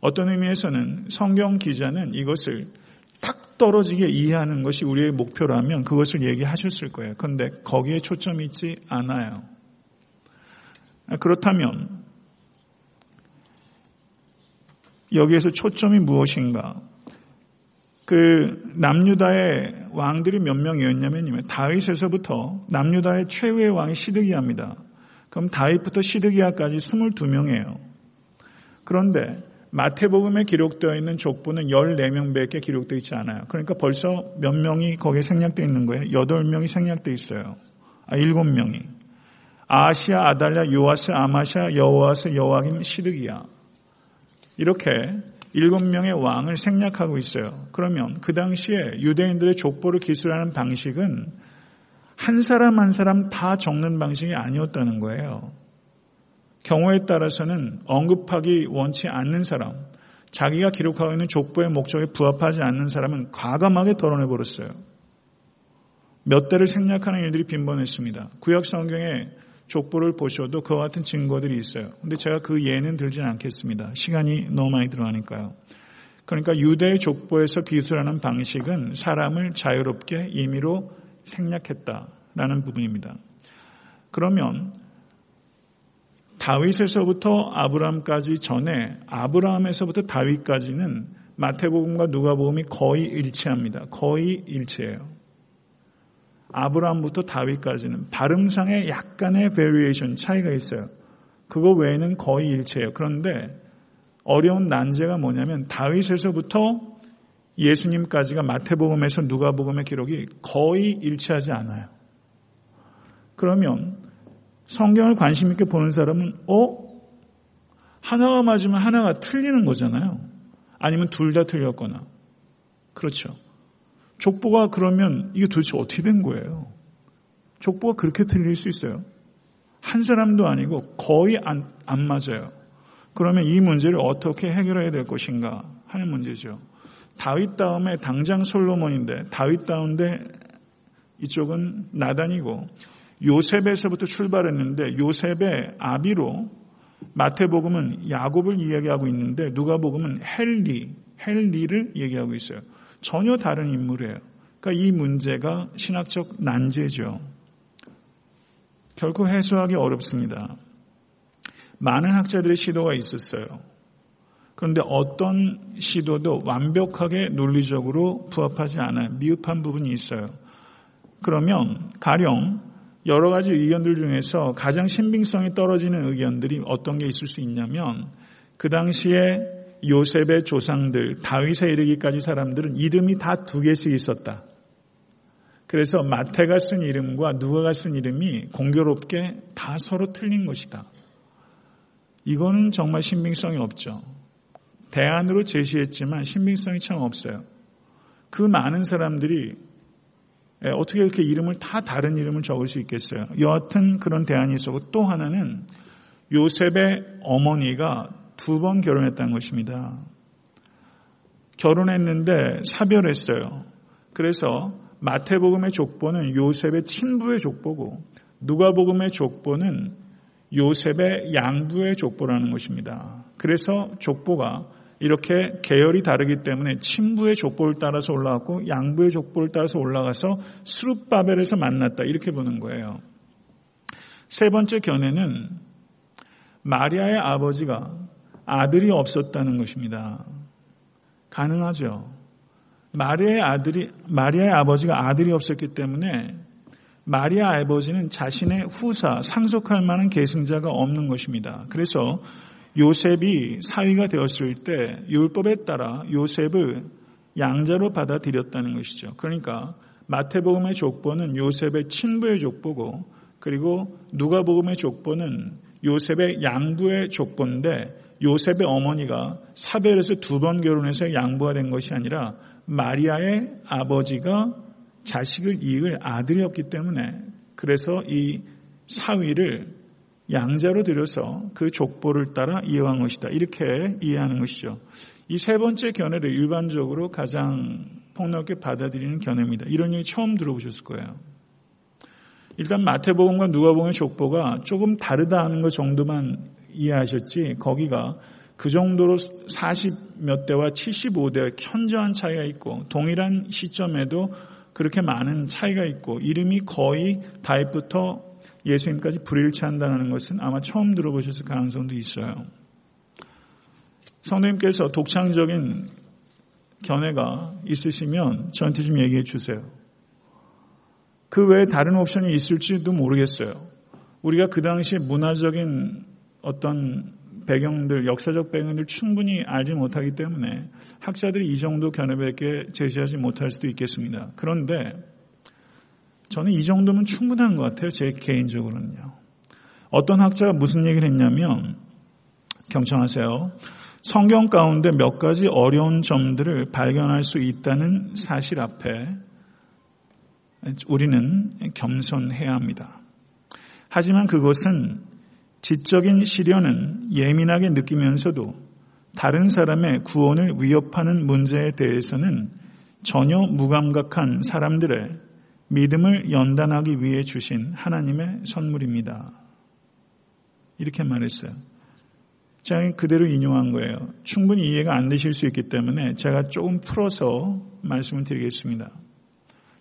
어떤 의미에서는 성경 기자는 이것을 탁 떨어지게 이해하는 것이 우리의 목표라면 그것을 얘기하셨을 거예요. 그런데 거기에 초점이 있지 않아요. 그렇다면 여기에서 초점이 무엇인가? 그 남유다의 왕들이 몇 명이었냐면 다윗에서부터 남유다의 최후의 왕이 시드기야입니다. 그럼 다윗부터 시드기야까지 22명이에요. 그런데 마태복음에 기록되어 있는 족보는 14명밖에 기록되어 있지 않아요. 그러니까 벌써 몇 명이 거기에 생략되어 있는 거예요. 8명이 생략되어 있어요. 아, 7명이. 아시아, 아달랴, 요아스, 아마샤, 여호아스, 여호아김, 시드기야. 이렇게 일곱 명의 왕을 생략하고 있어요. 그러면 그 당시에 유대인들의 족보를 기술하는 방식은 한 사람 한 사람 다 적는 방식이 아니었다는 거예요. 경우에 따라서는 언급하기 원치 않는 사람, 자기가 기록하고 있는 족보의 목적에 부합하지 않는 사람은 과감하게 덜어내 버렸어요. 몇 대를 생략하는 일들이 빈번했습니다. 구약 성경에 족보를 보셔도 그와 같은 증거들이 있어요. 근데 제가 그 예는 들지는 않겠습니다. 시간이 너무 많이 들어가니까요. 그러니까 유대 족보에서 기술하는 방식은 사람을 자유롭게 임의로 생략했다라는 부분입니다. 그러면 다윗에서부터 아브라함까지 전에 아브라함에서부터 다윗까지는 마태복음과 누가복음이 거의 일치합니다. 거의 일치해요. 아브라함부터 다윗까지는 발음상에 약간의 variation 차이가 있어요. 그거 외에는 거의 일치해요. 그런데 어려운 난제가 뭐냐면 다윗에서부터 예수님까지가 마태복음에서 누가복음의 기록이 거의 일치하지 않아요. 그러면 성경을 관심 있게 보는 사람은 어 하나가 맞으면 하나가 틀리는 거잖아요. 아니면 둘 다 틀렸거나 그렇죠. 족보가 그러면 이게 도대체 어떻게 된 거예요? 족보가 그렇게 틀릴 수 있어요? 한 사람도 아니고 거의 안, 안 맞아요. 그러면 이 문제를 어떻게 해결해야 될 것인가 하는 문제죠. 다윗 다음에 당장 솔로몬인데 다윗 다운데 이쪽은 나단이고 요셉에서부터 출발했는데 요셉의 아비로 마태복음은 야곱을 이야기하고 있는데 누가복음은 헬리 헬리를 얘기하고 있어요. 전혀 다른 인물이에요. 그러니까 이 문제가 신학적 난제죠. 결코 해소하기 어렵습니다. 많은 학자들의 시도가 있었어요. 그런데 어떤 시도도 완벽하게 논리적으로 부합하지 않아요. 미흡한 부분이 있어요. 그러면 가령 여러 가지 의견들 중에서 가장 신빙성이 떨어지는 의견들이 어떤 게 있을 수 있냐면 그 당시에 요셉의 조상들, 다윗에 이르기까지 사람들은 이름이 다 두 개씩 있었다. 그래서 마태가 쓴 이름과 누가가 쓴 이름이 공교롭게 다 서로 틀린 것이다. 이거는 정말 신빙성이 없죠. 대안으로 제시했지만 신빙성이 참 없어요. 그 많은 사람들이 어떻게 이렇게 이름을 다 다른 이름을 적을 수 있겠어요? 여하튼 그런 대안이 있었고 또 하나는 요셉의 어머니가 두 번 결혼했다는 것입니다. 결혼했는데 사별했어요. 그래서 마태복음의 족보는 요셉의 친부의 족보고 누가복음의 족보는 요셉의 양부의 족보라는 것입니다. 그래서 족보가 이렇게 계열이 다르기 때문에 친부의 족보를 따라서 올라갔고 양부의 족보를 따라서 올라가서 스룹바벨에서 만났다 이렇게 보는 거예요. 세 번째 견해는 마리아의 아버지가 아들이 없었다는 것입니다. 가능하죠. 마리아의 아들이, 마리아의 아버지가 아들이 없었기 때문에 마리아 아버지는 자신의 후사, 상속할 만한 계승자가 없는 것입니다. 그래서 요셉이 사위가 되었을 때 율법에 따라 요셉을 양자로 받아들였다는 것이죠. 그러니까 마태복음의 족보는 요셉의 친부의 족보고 그리고 누가복음의 족보는 요셉의 양부의 족보인데 요셉의 어머니가 사벨에서 두 번 결혼해서 양부가 된 것이 아니라 마리아의 아버지가 자식을 이을 아들이 없기 때문에 그래서 이 사위를 양자로 들여서 그 족보를 따라 이해한 것이다. 이렇게 이해하는 것이죠. 이 세 번째 견해를 일반적으로 가장 폭넓게 받아들이는 견해입니다. 이런 얘기 처음 들어보셨을 거예요. 일단 마태복음과 누가복음의 족보가 조금 다르다 하는 것 정도만 이해하셨지 거기가 그 정도로 40 몇 대와 75대 현저한 차이가 있고 동일한 시점에도 그렇게 많은 차이가 있고 이름이 거의 다윗부터 예수님까지 불일치한다는 것은 아마 처음 들어보셨을 가능성도 있어요. 성도님께서 독창적인 견해가 있으시면 저한테 좀 얘기해 주세요. 그 외에 다른 옵션이 있을지도 모르겠어요. 우리가 그 당시에 문화적인 어떤 배경들, 역사적 배경들 충분히 알지 못하기 때문에 학자들이 이 정도 견해밖에 제시하지 못할 수도 있겠습니다. 그런데 저는 이 정도면 충분한 것 같아요. 제 개인적으로는요. 어떤 학자가 무슨 얘기를 했냐면 경청하세요. 성경 가운데 몇 가지 어려운 점들을 발견할 수 있다는 사실 앞에 우리는 겸손해야 합니다. 하지만 그것은 지적인 시련은 예민하게 느끼면서도 다른 사람의 구원을 위협하는 문제에 대해서는 전혀 무감각한 사람들의 믿음을 연단하기 위해 주신 하나님의 선물입니다. 이렇게 말했어요. 제가 그대로 인용한 거예요. 충분히 이해가 안 되실 수 있기 때문에 제가 조금 풀어서 말씀을 드리겠습니다.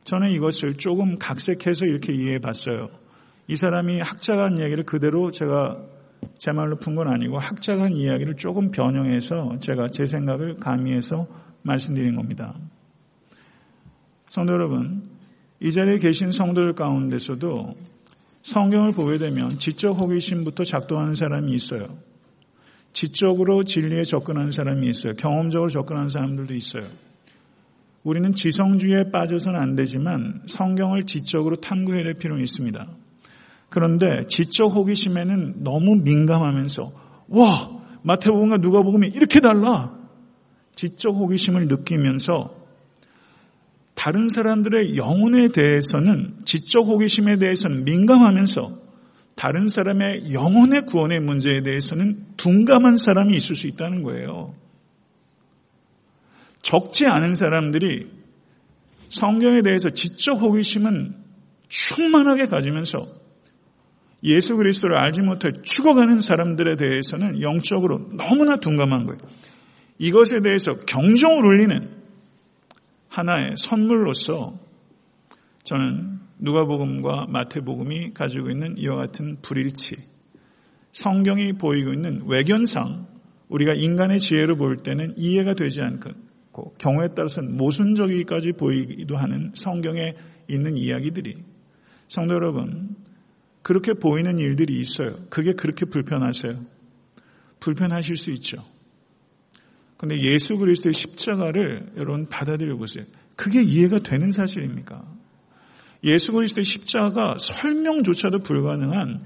저는 이것을 조금 각색해서 이렇게 이해해 봤어요. 이 사람이 학자가 한 이야기를 그대로 제가 제 말로 푼 건 아니고 학자가 한 이야기를 조금 변형해서 제가 제 생각을 가미해서 말씀드린 겁니다. 성도 여러분, 이 자리에 계신 성도들 가운데서도 성경을 보게 되면 지적 호기심부터 작동하는 사람이 있어요. 지적으로 진리에 접근하는 사람이 있어요. 경험적으로 접근하는 사람들도 있어요. 우리는 지성주의에 빠져서는 안 되지만 성경을 지적으로 탐구해야 될 필요는 있습니다. 그런데 지적 호기심에는 너무 민감하면서 와 마태복음과 누가복음이 이렇게 달라 지적 호기심을 느끼면서 다른 사람들의 영혼에 대해서는 지적 호기심에 대해서는 민감하면서 다른 사람의 영혼의 구원의 문제에 대해서는 둔감한 사람이 있을 수 있다는 거예요. 적지 않은 사람들이 성경에 대해서 지적 호기심은 충만하게 가지면서 예수 그리스도를 알지 못해 죽어가는 사람들에 대해서는 영적으로 너무나 둔감한 거예요. 이것에 대해서 경종을 울리는 하나의 선물로서 저는 누가복음과 마태복음이 가지고 있는 이와 같은 불일치, 성경이 보이고 있는 외견상 우리가 인간의 지혜로 볼 때는 이해가 되지 않고 경우에 따라서는 모순적이기까지 보이기도 하는 성경에 있는 이야기들이 성도 여러분 그렇게 보이는 일들이 있어요. 그게 그렇게 불편하세요. 불편하실 수 있죠. 근데 예수 그리스도의 십자가를 여러분 받아들여 보세요. 그게 이해가 되는 사실입니까? 예수 그리스도의 십자가 설명조차도 불가능한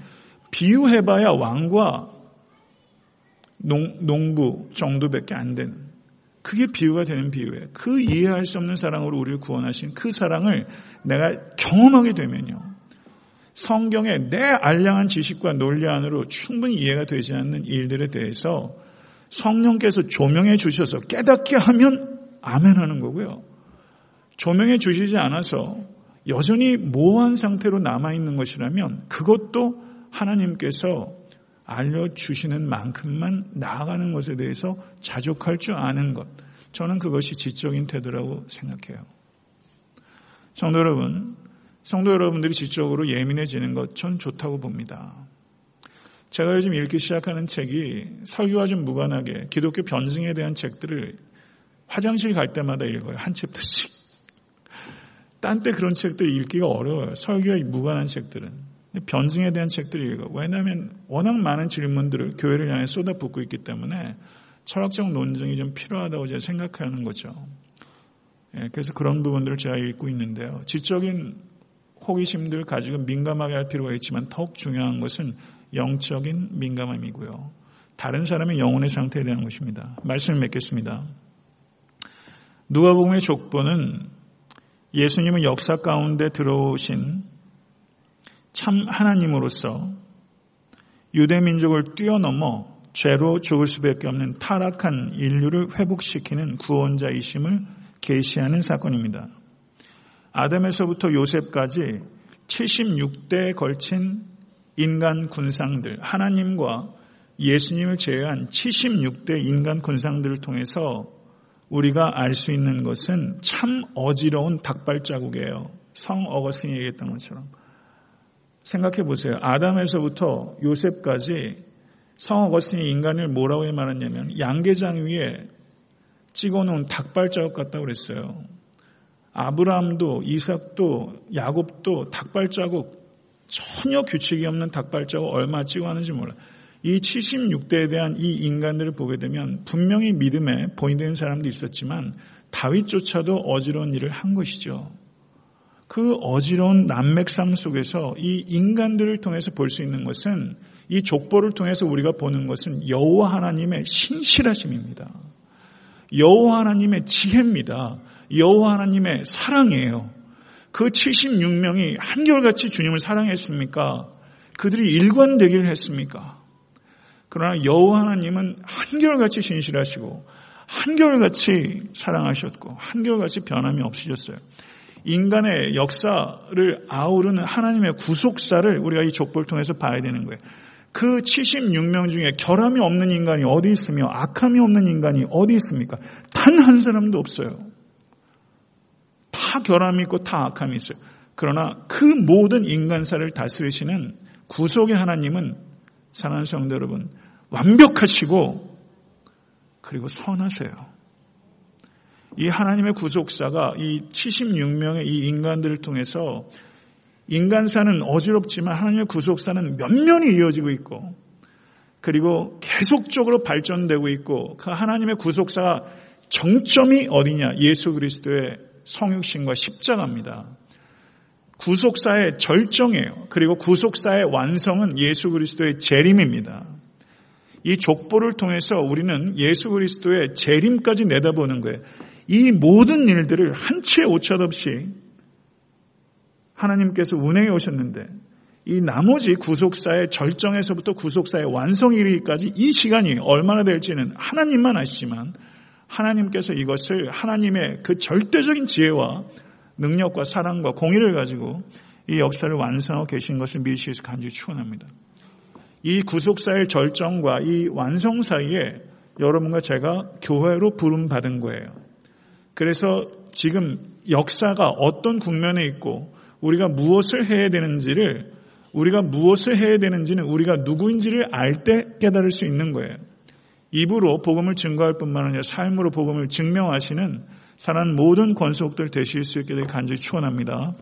비유해봐야 왕과 농, 부 정도밖에 안 되는 그게 비유가 되는 비유예요. 그 이해할 수 없는 사랑으로 우리를 구원하신 그 사랑을 내가 경험하게 되면요. 성경의 내 알량한 지식과 논리 안으로 충분히 이해가 되지 않는 일들에 대해서 성령께서 조명해 주셔서 깨닫게 하면 아멘 하는 거고요. 조명해 주시지 않아서 여전히 모호한 상태로 남아있는 것이라면 그것도 하나님께서 알려주시는 만큼만 나아가는 것에 대해서 자족할 줄 아는 것. 저는 그것이 지적인 태도라고 생각해요. 성도 여러분, 성도 여러분들이 지적으로 예민해지는 것 전 좋다고 봅니다. 제가 요즘 읽기 시작하는 책이 설교와 좀 무관하게 기독교 변증에 대한 책들을 화장실 갈 때마다 읽어요. 한 챕터씩. 딴 때 그런 책들 읽기가 어려워요. 설교와 무관한 책들은. 변증에 대한 책들을 읽어. 왜냐하면 워낙 많은 질문들을 교회를 향해 쏟아붓고 있기 때문에 철학적 논증이 좀 필요하다고 제가 생각하는 거죠. 예, 그래서 그런 부분들을 제가 읽고 있는데요. 지적인 호기심들을 가지고 민감하게 할 필요가 있지만 더욱 중요한 것은 영적인 민감함이고요. 다른 사람의 영혼의 상태에 대한 것입니다. 말씀을 맺겠습니다. 누가복음의 족보는 예수님은 역사 가운데 들어오신 참 하나님으로서 유대 민족을 뛰어넘어 죄로 죽을 수밖에 없는 타락한 인류를 회복시키는 구원자이심을 계시하는 사건입니다. 아담에서부터 요셉까지 76대에 걸친 인간 군상들, 하나님과 예수님을 제외한 76대 인간 군상들을 통해서 우리가 알 수 있는 것은 참 어지러운 닭발자국이에요. 성 어거스틴이 얘기했던 것처럼. 생각해 보세요. 아담에서부터 요셉까지 성 어거스틴이 인간을 뭐라고 말했냐면 양계장 위에 찍어놓은 닭발자국 같다고 그랬어요. 아브라함도 이삭도 야곱도 닭발자국 전혀 규칙이 없는 닭발자국 얼마 찍어 하는지 몰라. 이 76대에 대한 이 인간들을 보게 되면 분명히 믿음에 보인되는 사람도 있었지만 다윗조차도 어지러운 일을 한 것이죠. 그 어지러운 난맥상 속에서 이 인간들을 통해서 볼 수 있는 것은 이 족보를 통해서 우리가 보는 것은 여호와 하나님의 신실하심입니다. 여호와 하나님의 지혜입니다. 여호와 하나님의 사랑이에요. 그 76명이 한결같이 주님을 사랑했습니까? 그들이 일관되기를 했습니까? 그러나 여호와 하나님은 한결같이 신실하시고 한결같이 사랑하셨고 한결같이 변함이 없으셨어요. 인간의 역사를 아우르는 하나님의 구속사를 우리가 이 족보를 통해서 봐야 되는 거예요. 그 76명 중에 결함이 없는 인간이 어디 있으며 악함이 없는 인간이 어디 있습니까? 단 한 사람도 없어요. 다 결함이 있고 다 악함이 있어요. 그러나 그 모든 인간사를 다스리시는 구속의 하나님은 사랑하는 성도 여러분 완벽하시고 그리고 선하세요. 이 하나님의 구속사가 이 76명의 이 인간들을 통해서 인간사는 어지럽지만 하나님의 구속사는 면면이 이어지고 있고 그리고 계속적으로 발전되고 있고 그 하나님의 구속사가 정점이 어디냐? 예수 그리스도의 성육신과 십자가입니다. 구속사의 절정이에요. 그리고 구속사의 완성은 예수 그리스도의 재림입니다. 이 족보를 통해서 우리는 예수 그리스도의 재림까지 내다보는 거예요. 이 모든 일들을 한치의 오차 없이 하나님께서 운행해 오셨는데 이 나머지 구속사의 절정에서부터 구속사의 완성 이르기까지 이 시간이 얼마나 될지는 하나님만 아시지만 하나님께서 이것을 하나님의 그 절대적인 지혜와 능력과 사랑과 공의를 가지고 이 역사를 완성하고 계신 것을 미시에서 간절히 축원합니다. 이 구속사의 절정과 이 완성 사이에 여러분과 제가 교회로 부름 받은 거예요. 그래서 지금 역사가 어떤 국면에 있고 우리가 무엇을 해야 되는지를 우리가 무엇을 해야 되는지는 우리가 누구인지를 알 때 깨달을 수 있는 거예요. 입으로 복음을 증거할 뿐만 아니라 삶으로 복음을 증명하시는 사람 모든 권속들 되실 수 있게 되 간절히 축원합니다.